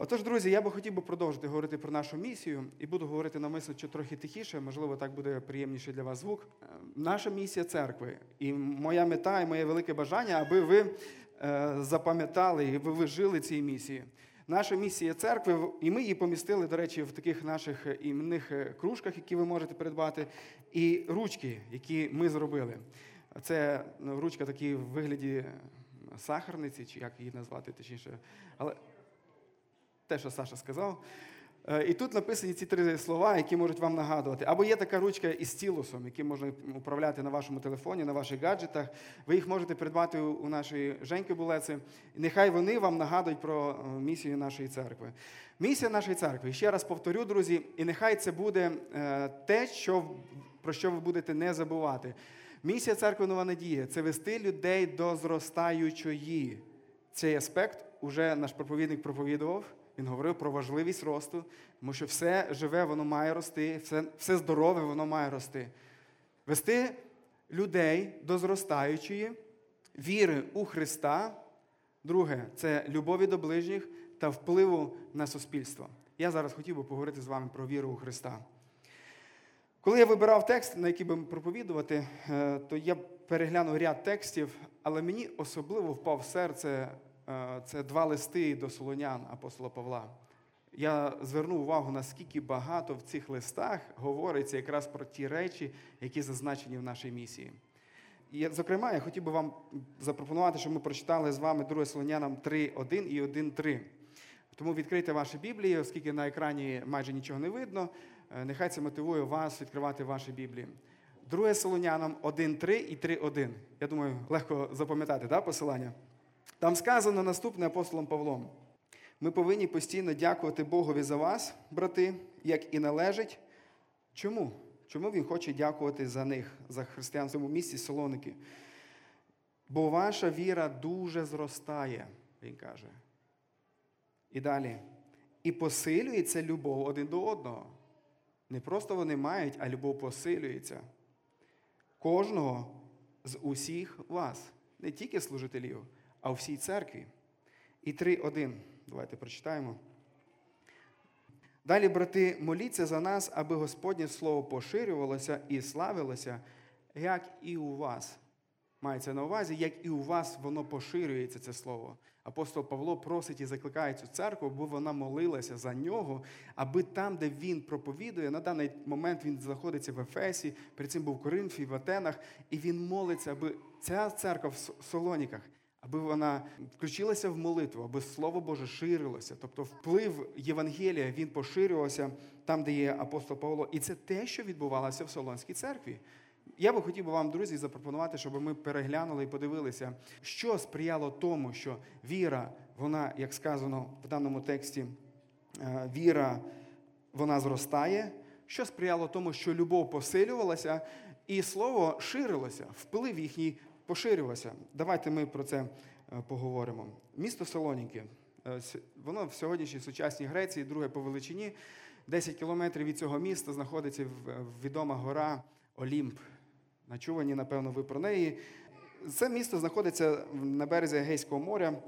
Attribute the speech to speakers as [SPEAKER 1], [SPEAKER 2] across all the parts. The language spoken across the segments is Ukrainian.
[SPEAKER 1] Отож, друзі, я би хотів би продовжити говорити про нашу місію і буду говорити намисно чи трохи тихіше, можливо, так буде приємніше для вас звук. Е, Наша місія церкви і моя мета, і моє велике бажання, аби ви е, запам'ятали і ви жили цій місії. Наша місія церкви, і ми її помістили, до речі, в таких наших іменних е, кружках, які ви можете придбати, і ручки, які ми зробили. Це ну, ручка такі в вигляді сахарниці, чи як її назвати, точніше. Але те, що Саша сказав. Е, І тут написані ці три слова, які можуть вам нагадувати. Або є така ручка із стілусом, який можна управляти на вашому телефоні, на ваших гаджетах. Ви їх можете придбати у нашої Женьки Булеці. Нехай вони вам нагадують про е, місію нашої церкви. Місія нашої церкви, ще раз повторю, друзі, і нехай це буде е, те, що, про що ви будете не забувати. Місія церкви Нова Надія це вести людей до зростаючої. Цей аспект уже наш проповідник проповідував. Він говорив про важливість росту, тому що все живе, воно має рости, все, все здорове, воно має рости. Вести людей до зростаючої віри у Христа. Друге це любові до ближніх та впливу на суспільство. Я зараз хотів би поговорити з вами про віру у Христа. Коли я вибирав текст, на який би проповідувати, е, то я переглянув ряд текстів, але мені особливо впав в серце це два листи до Солонян апостола Павла. Я звернув увагу, наскільки багато в цих листах говориться якраз про ті речі, які зазначені в нашій місії. І, зокрема, я хотів би вам запропонувати, щоб ми прочитали з вами 2 Солонянам 3.1 і 1.3. Тому відкрийте ваші Біблії, оскільки на екрані майже нічого не видно. Е, Нехай це мотивує вас відкривати ваші Біблії. 2 Солонянам 1.3 і 3.1. Я думаю, легко запам'ятати да, посилання. Там сказано наступне апостолом Павлом. Ми повинні постійно дякувати Богові за вас, брати, як і належить. Чому? Чому він хоче дякувати за них, за християн в цьому місці Солоники? Бо ваша віра дуже зростає, він каже. І далі. І посилюється любов один до одного. Не просто вони мають, а любов посилюється. Кожного з усіх вас, не тільки служителів, а у всій церкві. І 3.1. Давайте прочитаємо. Далі, брати, моліться за нас, аби Господнє Слово поширювалося і славилося, як і у вас. Мається на увазі, як і у вас воно поширюється, це слово. Апостол Павло просить і закликає цю церкву, аби вона молилася за нього, аби там, де він проповідує, на даний момент він знаходиться в Ефесі, перед цим був в Коринфі, в Атенах, і він молиться, аби ця церква в Солоніках, аби вона включилася в молитву, аби Слово Боже ширилося. Тобто вплив Євангелія він поширювався там, де є апостол Павло. І це те, що відбувалося в Солонській церкві. Я би хотів би вам, друзі, запропонувати, щоб ми переглянули і подивилися, що сприяло тому, що віра, вона, як сказано в даному тексті, е, віра, вона зростає. Що сприяло тому, що любов посилювалася, і слово ширилося, вплив їхній поширювався. Давайте ми про це е, поговоримо. Місто Солоніки, е, воно в сьогоднішній сучасній Греції, друге по величині. 10 кілометрів від цього міста знаходиться відома гора Олімп. Начувані, напевно, ви про неї. Це місто знаходиться на березі Егейського моря,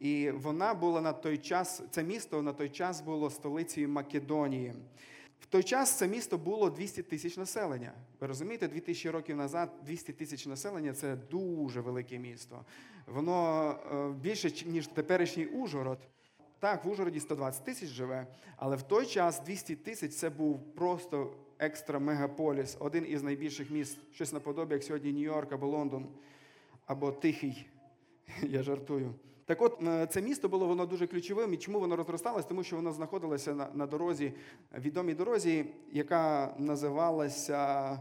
[SPEAKER 1] і вона була на той час, це місто на той час було столицею Македонії. В той час це місто було 200 тисяч населення. Ви розумієте, 2000 років назад 200 тисяч населення це дуже велике місто. Воно е, більше, ніж теперішній Ужгород. Так, в Ужгороді 120 тисяч живе, але в той час 200 тисяч це був просто екстра мегаполіс, один із найбільших міст, щось наподобі, як сьогодні Нью-Йорк або Лондон, або Тихий. Я жартую. Так от, це місто було воно дуже ключовим. І чому воно розросталось? Тому що воно знаходилося на, на дорозі, відомій дорозі, яка називалася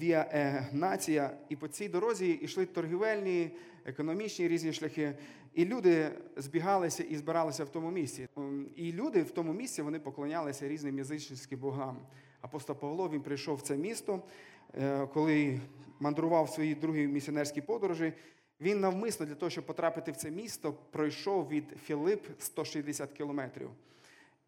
[SPEAKER 1] Віа Егнація. І по цій дорозі йшли торгівельні, економічні різні шляхи. І люди збігалися і збиралися в тому місці. І люди в тому місці вони поклонялися різним язичницьким богам. Апостол Павло він прийшов в це місто, коли мандрував в своїй другій місіонерській подорожі. Він навмисно для того, щоб потрапити в це місто, пройшов від Філип 160 кілометрів.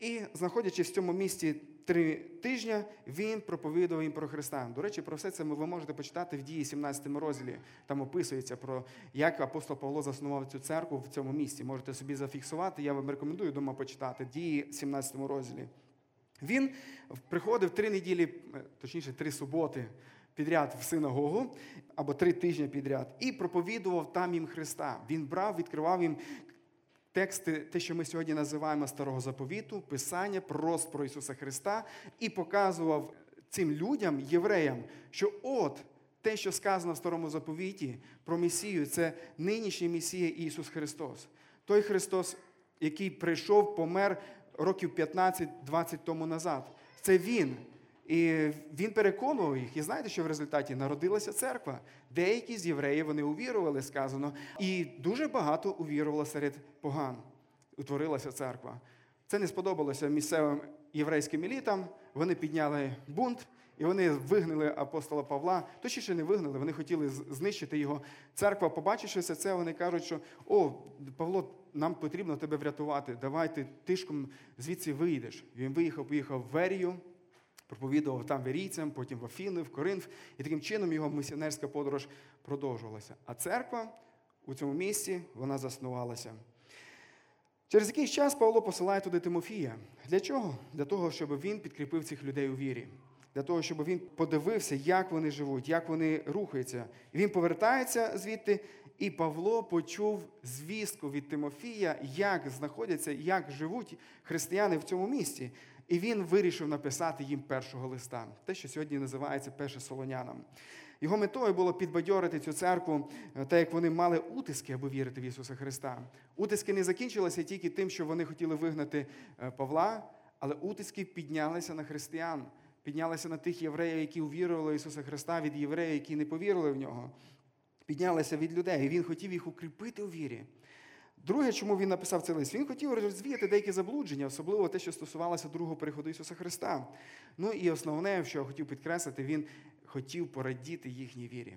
[SPEAKER 1] І, знаходячись в цьому місці три тижні, він проповідував їм про Христа. До речі, про все це ви можете почитати в дії 17 розділі. Там описується про як апостол Павло заснував цю церкву в цьому місці. Можете собі зафіксувати. Я вам рекомендую дома почитати дії 17 розділі. Він приходив три неділі, е, точніше, три суботи підряд в синагогу або три тижні підряд і проповідував там їм Христа. Він брав, відкривав їм тексти, те, що ми сьогодні називаємо старого заповіту, писання, пророст про Ісуса Христа, і показував цим людям, євреям, що от те, що сказано в старому заповіті про Месію, це нинішній Месія Ісус Христос. Той Христос, який прийшов, помер років 15-20 тому назад. Це Він. І він переконував їх. І знаєте, що в результаті народилася церква. Деякі з євреїв вони увірували, сказано, і дуже багато увірувало серед поган. Утворилася церква. Це не сподобалося місцевим єврейським елітам. Вони підняли бунт. І вони вигнали апостола Павла, точніше не вигнали, вони хотіли знищити його. Церква, побачивши це, вони кажуть, що о, Павло, нам потрібно тебе врятувати. Давай ти тишком звідси вийдеш. Він виїхав, поїхав в Верію, проповідував там верійцям, потім в Афіни, в Коринф. І таким чином його місіонерська подорож продовжувалася. А церква у цьому місці вона заснувалася. Через якийсь час Павло посилає туди Тимофія. Для чого? Для того, щоб він підкріпив цих людей у вірі. Для того, щоб він подивився, як вони живуть, як вони рухаються. І він повертається звідти, і Павло почув звістку від Тимофія, як знаходяться, як живуть християни в цьому місті. І він вирішив написати їм першого листа, те, що сьогодні називається перше Солонянам. Його метою було підбадьорити цю церкву, е, так як вони мали утиски, аби вірити в Ісуса Христа. Утиски не закінчилися тільки тим, що вони хотіли вигнати е, Павла, але утиски піднялися на християн, піднялися на тих євреїв, які увірували в Ісуса Христа, від євреїв, які не повірили в нього. Піднялися від людей. І він хотів їх укріпити у вірі. Друге, чому він написав цей лист? Він хотів розвіяти деякі заблудження, особливо те, що стосувалося другого приходу Ісуса Христа. Ну і основне, що я хотів підкреслити, він хотів порадіти їхній вірі.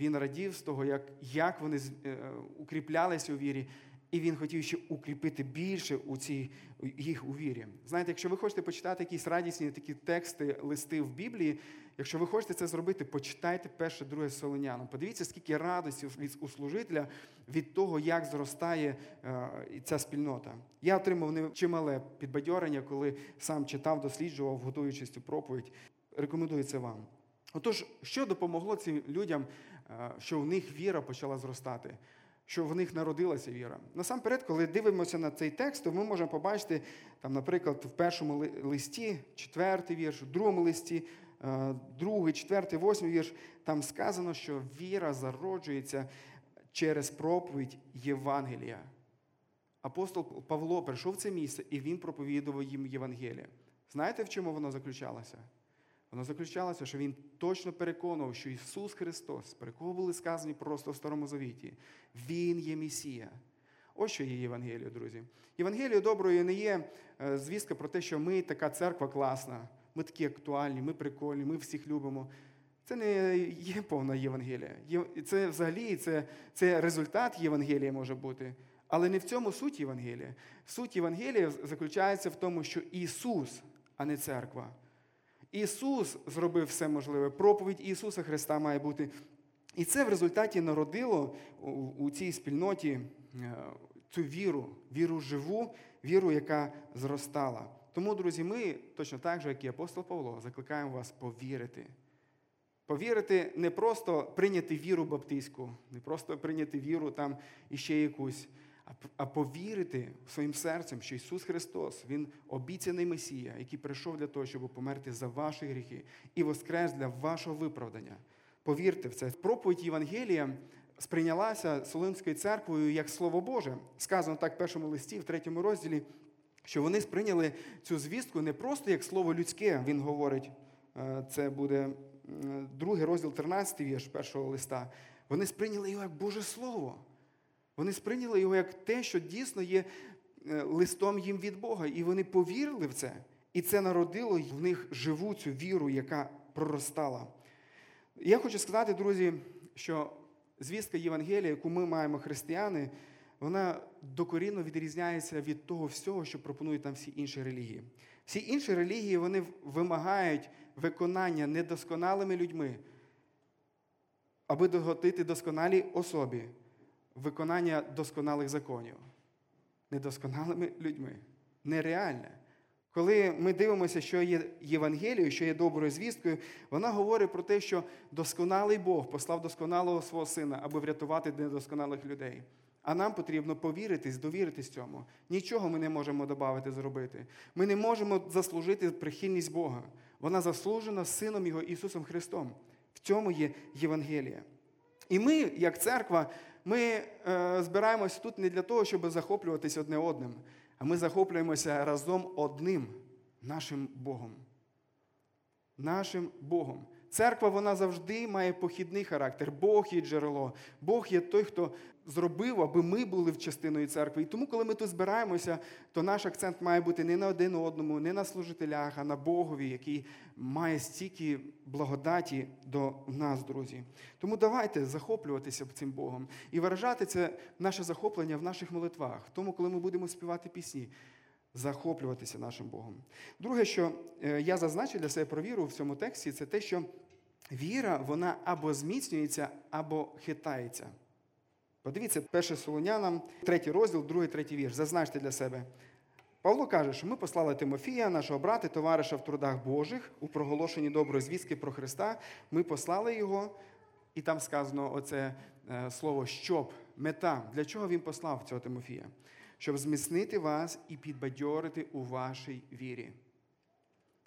[SPEAKER 1] Він радів з того, як як вони е, укріплялися у вірі, і він хотів ще укріпити більше у цій, їх у вірі. Знаєте, якщо ви хочете почитати якісь радісні такі тексти, листи в Біблії, якщо ви хочете це зробити, почитайте перше, друге Солоняну. Подивіться, скільки радості у служителя від того, як зростає е, ця спільнота. Я отримав чимале підбадьорення, коли сам читав, досліджував, готуючись цю проповідь. Рекомендую це вам. Отож, що допомогло цим людям, е, що в них віра почала зростати? Що в них народилася віра. Насамперед, коли дивимося на цей текст, то ми можемо побачити, там, наприклад, в першому листі, четвертий вірш, в другому листі, е, другий, четвертий, восьмий вірш, там сказано, що віра зароджується через проповідь Євангелія. Апостол Павло прийшов в це місце і він проповідував їм Євангелія. Знаєте, в чому воно заключалося? Воно заключалося, що він точно переконував, що Ісус Христос, про якого були сказані просто в Старому Завіті, Він є Месія. Ось що є Євангеліє, друзі. Євангеліє доброю не є е, звістка про те, що ми така церква класна, ми такі актуальні, ми прикольні, ми всіх любимо. Це не є повна Євангелія. Це взагалі це, це результат Євангелія може бути. Але не в цьому суть Євангелія. Суть Євангелія заключається в тому, що Ісус, а не церква. Ісус зробив все можливе. Проповідь Ісуса Христа має бути. І це в результаті народило у цій спільноті е, цю віру, віру живу, віру, яка зростала. Тому, друзі, ми точно так же, як і апостол Павло, закликаємо вас повірити. Повірити не просто прийняти віру баптистську, не просто прийняти віру там іще якусь а повірити своїм серцем, що Ісус Христос, Він обіцяний Месія, який прийшов для того, щоб померти за ваші гріхи і воскрес для вашого виправдання. Повірте в це. Проповідь Євангелія сприйнялася Солонською церквою як Слово Боже. Сказано так в першому листі, в третьому розділі, що вони сприйняли цю звістку не просто як слово людське, він говорить, е, це буде другий розділ 13 вірш першого листа. Вони сприйняли його як Боже Слово. Вони сприйняли його як те, що дійсно є е, листом їм від Бога. І вони повірили в це. І це народило в них живу цю віру, яка проростала. Я хочу сказати, друзі, що звістка Євангелія, яку ми маємо християни, вона докорінно відрізняється від того всього, що пропонують нам всі інші релігії. Всі інші релігії вони вимагають виконання недосконалими людьми, аби доготити досконалій особі, виконання досконалих законів. Недосконалими людьми. Нереальне. Коли ми дивимося, що є Євангелією, що є доброю звісткою, вона говорить про те, що досконалий Бог послав досконалого свого сина, аби врятувати недосконалих людей. А нам потрібно повіритись, довіритись цьому. Нічого ми не можемо додати, зробити. Ми не можемо заслужити прихильність Бога. Вона заслужена Сином Його Ісусом Христом. В цьому є Євангелія. І ми, як церква, ми е, збираємось тут не для того, щоб захоплюватись одне одним, а ми захоплюємося разом одним нашим Богом. Нашим Богом. Церква вона завжди має похідний характер. Бог є джерело. Бог є той, хто зробив, аби ми були в частиною церкви. І тому, коли ми тут збираємося, то наш акцент має бути не на один одному, не на служителях, а на Богові, який має стільки благодаті до нас, друзі. Тому давайте захоплюватися цим Богом і виражати це наше захоплення в наших молитвах, в тому, коли ми будемо співати пісні. Захоплюватися нашим Богом. Друге, що е, я зазначив для себе про віру в цьому тексті, це те, що віра вона або зміцнюється, або хитається. Подивіться, перше Солонянам, третій розділ, другий, третій вірш. Зазначте для себе. Павло каже, що ми послали Тимофія, нашого брата, товариша в трудах Божих, у проголошенні доброї звістки про Христа. Ми послали його, і там сказано оце е, слово щоб, мета. Для чого він послав цього Тимофія? Щоб зміцнити вас і підбадьорити у вашій вірі.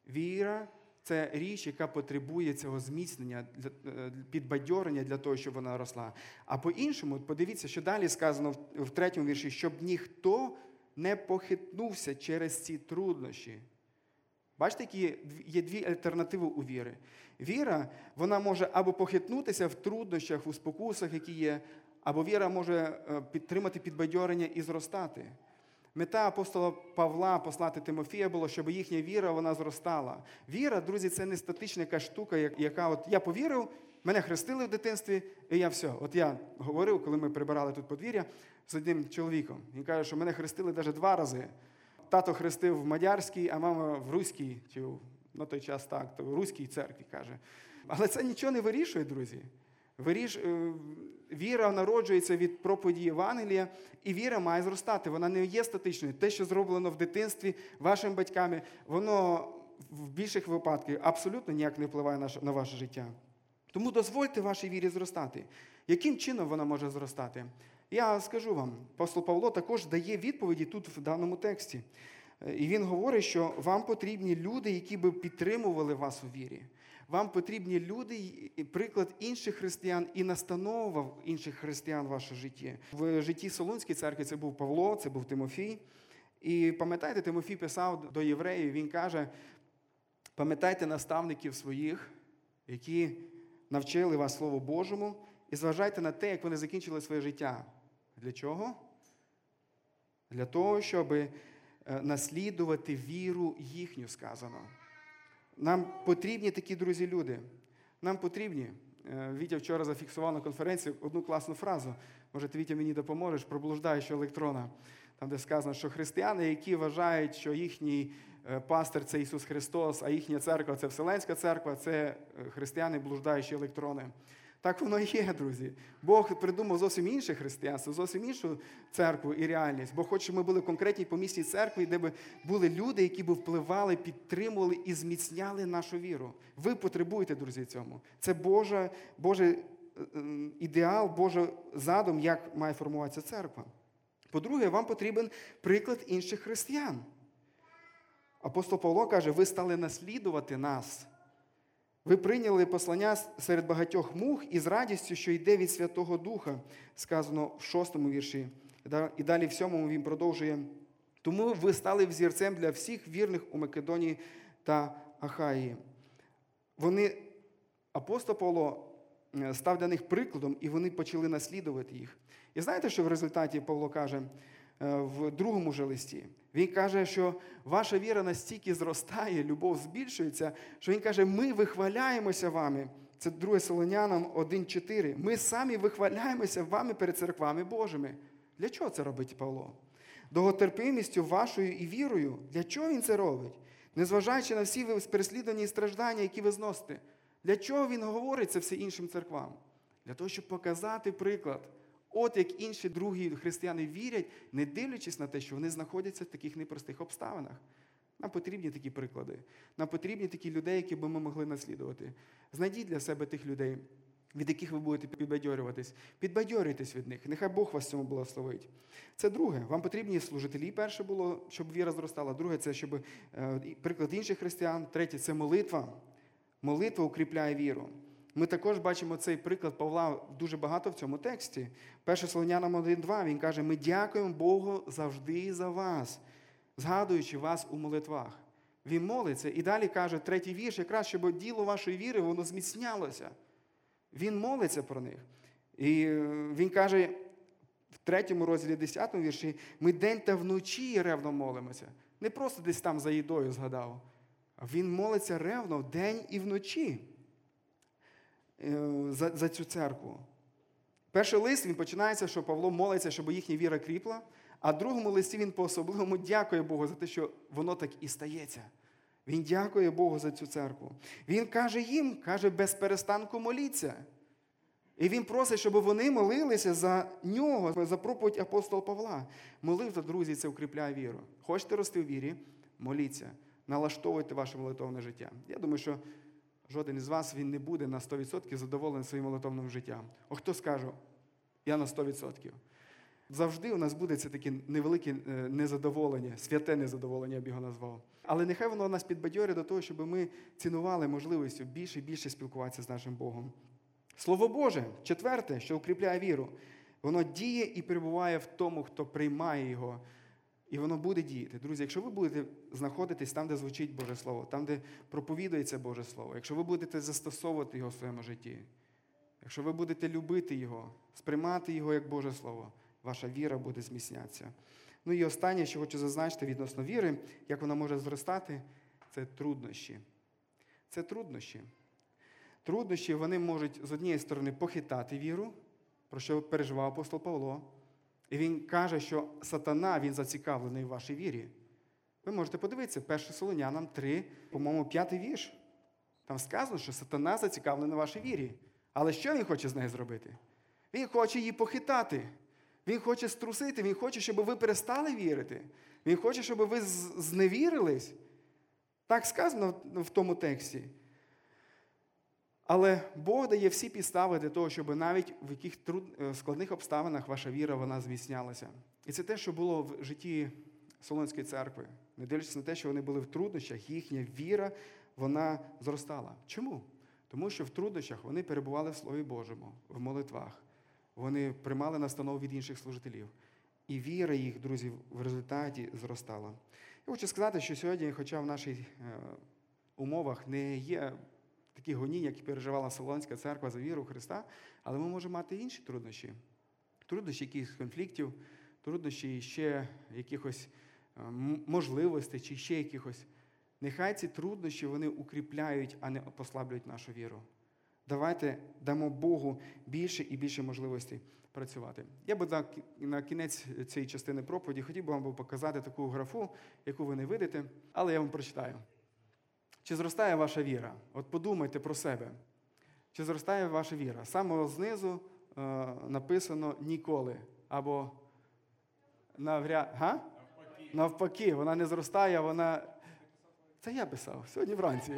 [SPEAKER 1] Віра це річ, яка потребує цього зміцнення, е, підбадьорення для того, щоб вона росла. А по-іншому, подивіться, що далі сказано в третьому вірші, щоб ніхто не похитнувся через ці труднощі. Бачите, які є дві альтернативи у віри. Віра, вона може або похитнутися в труднощах, у спокусах, які є, або віра може е, підтримати підбадьорення і зростати. Мета апостола Павла послати Тимофія було, щоб їхня віра вона зростала. Віра, друзі, це не статична яка штука, яка от я повірив, мене хрестили в дитинстві, і я все. От я говорив, коли ми прибирали тут подвір'я з одним чоловіком. Він каже, що мене хрестили навіть два рази. Тато хрестив в Мадярській, а мама в Руській, чи на той час так, то в Руській церкві каже. Але це нічого не вирішує, друзі. Виріш... Е, віра народжується від проповіді Євангелія, і віра має зростати. Вона не є статичною. Те, що зроблено в дитинстві вашими батьками, воно в більших випадках абсолютно ніяк не впливає на ваше життя. Тому дозвольте вашій вірі зростати. Яким чином вона може зростати? Я скажу вам, апостол Павло також дає відповіді тут в даному тексті. Е, і він говорить, що вам потрібні люди, які би підтримували вас у вірі. Вам потрібні люди, приклад інших християн і настанова інших християн в вашому житті. В житті Солунської церкви це був Павло, це був Тимофій. І пам'ятаєте, Тимофій писав до євреїв, він каже: пам'ятайте наставників своїх, які навчили вас Слову Божому, і зважайте на те, як вони закінчили своє життя. Для чого? Для того, щоб е, наслідувати віру їхню сказано. Нам потрібні такі друзі люди. Нам потрібні. Е, Вітя вчора зафіксував на конференції одну класну фразу. Може, ти Вітя мені допоможеш, блуждаючого електрона. Там, де сказано, що християни, які вважають, що їхній е, пастир це Ісус Христос, а їхня церква це Вселенська церква, це християни, блуждаючі електрони. Так воно і є, друзі. Бог придумав зовсім інше християнство, зовсім іншу церкву і реальність. Бог хоче, щоб ми були в конкретній помісній церкві, де б були люди, які б впливали, підтримували і зміцняли нашу віру. Ви потребуєте, друзі, цьому. Це Божа, Божий е, е, ідеал, Божий задум, як має формуватися церква. По-друге, вам потрібен приклад інших християн. Апостол Павло каже, ви стали наслідувати нас. Ви прийняли послання серед багатьох мух із радістю, що йде від Святого Духа, сказано в шостому вірші. І далі в сьомому він продовжує. Тому ви стали взірцем для всіх вірних у Македонії та Ахаї. Вони, апостол Павло е, став для них прикладом, і вони почали наслідувати їх. І знаєте, що в результаті Павло каже? Е, в другому же листі. Він каже, що ваша віра настільки зростає, любов збільшується, що він каже, ми вихваляємося вами. Це 2 Солонянам 1,4. Ми самі вихваляємося вами перед церквами Божими. Для чого це робить Павло? Довготерпимістю вашою і вірою. Для чого він це робить? Незважаючи на всі переслідування і страждання, які ви зносите. Для чого він говорить це все іншим церквам? Для того, щоб показати приклад. От як інші другі християни вірять, не дивлячись на те, що вони знаходяться в таких непростих обставинах. Нам потрібні такі приклади. Нам потрібні такі людей, які би ми могли наслідувати. Знайдіть для себе тих людей, від яких ви будете підбадьорюватись. Підбадьорюйтесь від них. Нехай Бог вас цьому благословить. Це друге. Вам потрібні служителі. Перше було, щоб віра зростала. Друге, це щоб е, приклад інших християн. Третє це молитва. Молитва укріпляє віру. Ми також бачимо цей приклад Павла дуже багато в цьому тексті. Перше Солонянам 1.2 він каже: ми дякуємо Богу завжди за вас, згадуючи вас у молитвах. Він молиться і далі каже, третій вірш, якраз щоб діло вашої віри воно зміцнялося. Він молиться про них. І він каже в третьому розділі 10 вірші: ми день та вночі ревно молимося. Не просто десь там за їдою згадав, він молиться ревно вдень і вночі. Е, за, за цю церкву. Перший лист він починається, що Павло молиться, щоб їхня віра кріпла, а в другому листі він по-особливому дякує Богу за те, що воно так і стається. Він дякує Богу за цю церкву. Він каже їм, каже, без перестанку моліться. І він просить, щоб вони молилися за нього, за проповідь апостола Павла. Молитва, друзі, це укріпляє віру. Хочете рости в вірі? Моліться, налаштовуйте ваше молитовне життя. Я думаю, що жоден із вас він не буде на 100% задоволений своїм молитовним життям. О хто скаже, я на 100%. Завжди у нас буде це таке невелике е, незадоволення, святе незадоволення, я б його назвав. Але нехай воно нас підбадьорить до того, щоб ми цінували можливістю більше і більше спілкуватися з нашим Богом. Слово Боже, четверте, що укріпляє віру, воно діє і перебуває в тому, хто приймає його. І воно буде діяти. Друзі, якщо ви будете знаходитись там, де звучить Боже Слово, там, де проповідується Боже Слово, якщо ви будете застосовувати його в своєму житті, якщо ви будете любити Його, сприймати Його як Боже Слово, ваша віра буде зміцнятися. Ну і останнє, що хочу зазначити відносно віри, як вона може зростати, це труднощі. Це труднощі. Труднощі вони можуть з однієї сторони похитати віру, про що переживав апостол Павло. І він каже, що сатана він зацікавлений в вашій вірі. Ви можете подивитися, 1 Солонянам 3, по-моєму, п'ятий вірш. Там сказано, що сатана зацікавлений в вашій вірі. Але що він хоче з нею зробити? Він хоче її похитати. Він хоче струсити, він хоче, щоб ви перестали вірити. Він хоче, щоб ви зневірились. Так сказано в тому тексті. Але Бог дає всі підстави для того, щоб навіть в яких. Е, складних обставинах ваша віра вона зміцнялася. І це те, що було в житті Солонської церкви. Не дивлячись на те, що вони були в труднощах, їхня віра вона зростала. Чому? Тому що в труднощах вони перебували в Слові Божому, в молитвах. Вони приймали настанову від інших служителів. І віра їх, друзі, в результаті зростала. Я хочу сказати, що сьогодні, хоча в наших е, умовах не є такі гоніння, які переживала Солонська церква за віру Христа, але ми можемо мати інші труднощі. Труднощі якихось конфліктів, труднощі ще якихось е, можливостей чи ще якихось. Нехай ці труднощі вони укріпляють, а не послаблюють нашу віру. Давайте дамо Богу більше і більше можливостей працювати. Я би на кінець цієї частини проповіді хотів би вам показати таку графу, яку ви не видите, але я вам прочитаю. Чи зростає ваша віра? От подумайте про себе. Чи зростає ваша віра? Саме знизу е, написано ніколи. Або навряд. Га? Навпаки. Навпаки, вона не зростає, вона. Це я писав сьогодні вранці.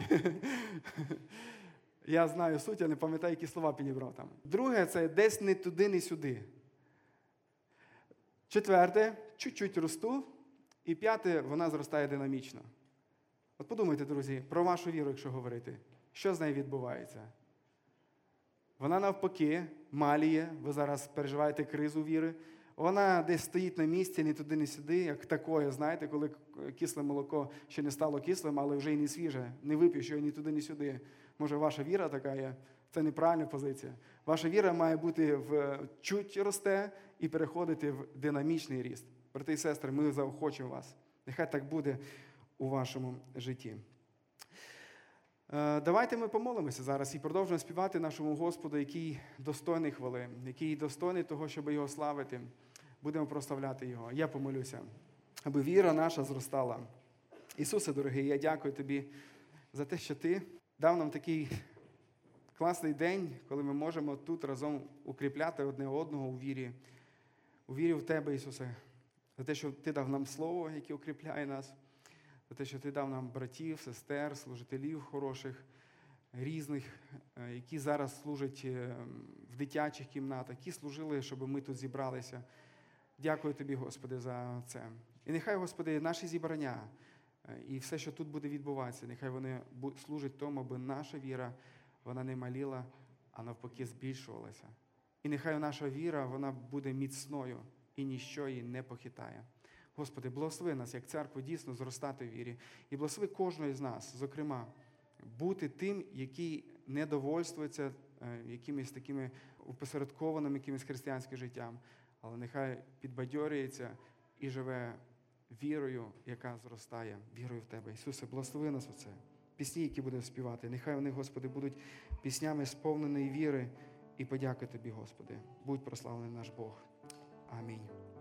[SPEAKER 1] Я знаю суть, я не пам'ятаю, які слова підібрав там. Друге, це десь не туди, не сюди. Четверте, чуть-чуть росту. І п'яте, вона зростає динамічно. От подумайте, друзі, про вашу віру, якщо говорити, що з нею відбувається? Вона навпаки маліє, ви зараз переживаєте кризу віри. Вона десь стоїть на місці, ні туди, ні сюди, як такое, знаєте, коли кисле молоко ще не стало кислим, але вже й не свіже, не вип'єш його ні туди, ні сюди. Може, ваша віра така є? Це неправильна позиція. Ваша віра має бути в чуть росте і переходити в динамічний ріст. Брати і сестри, ми заохочуємо вас. Нехай так буде у вашому житті. Е, давайте ми помолимося зараз і продовжуємо співати нашому Господу, який достойний хвали, який достойний того, щоб його славити. будемо прославляти Його. Я помолюся, аби віра наша зростала. Ісусе, дорогий, я дякую тобі за те, що ти дав нам такий класний день, коли ми можемо тут разом укріпляти одне одного у вірі, у вірі в Тебе, Ісусе, за те, що Ти дав нам слово, яке укріпляє нас, за те, що Ти дав нам братів, сестер, служителів хороших, різних, е, які зараз служать е, в дитячих кімнатах, які служили, щоб ми тут зібралися. Дякую тобі, Господи, за це. І нехай, Господи, наші зібрання е, і все, що тут буде відбуватися, нехай вони служать тому, аби наша віра вона не маліла, а навпаки збільшувалася. І нехай наша віра вона буде міцною і ніщо її не похитає. Господи, благослови нас, як церкву, дійсно зростати в вірі. І благослови кожного з нас, зокрема, бути тим, який не довольствується е, якимись такими упосередкованим якимось християнським життям, але нехай підбадьорюється і живе вірою, яка зростає, вірою в Тебе. Ісусе, благослови нас оце. Пісні, які будемо співати. Нехай вони, Господи, будуть піснями сповненої віри і подяки Тобі, Господи. Будь прославлений наш Бог. Амінь.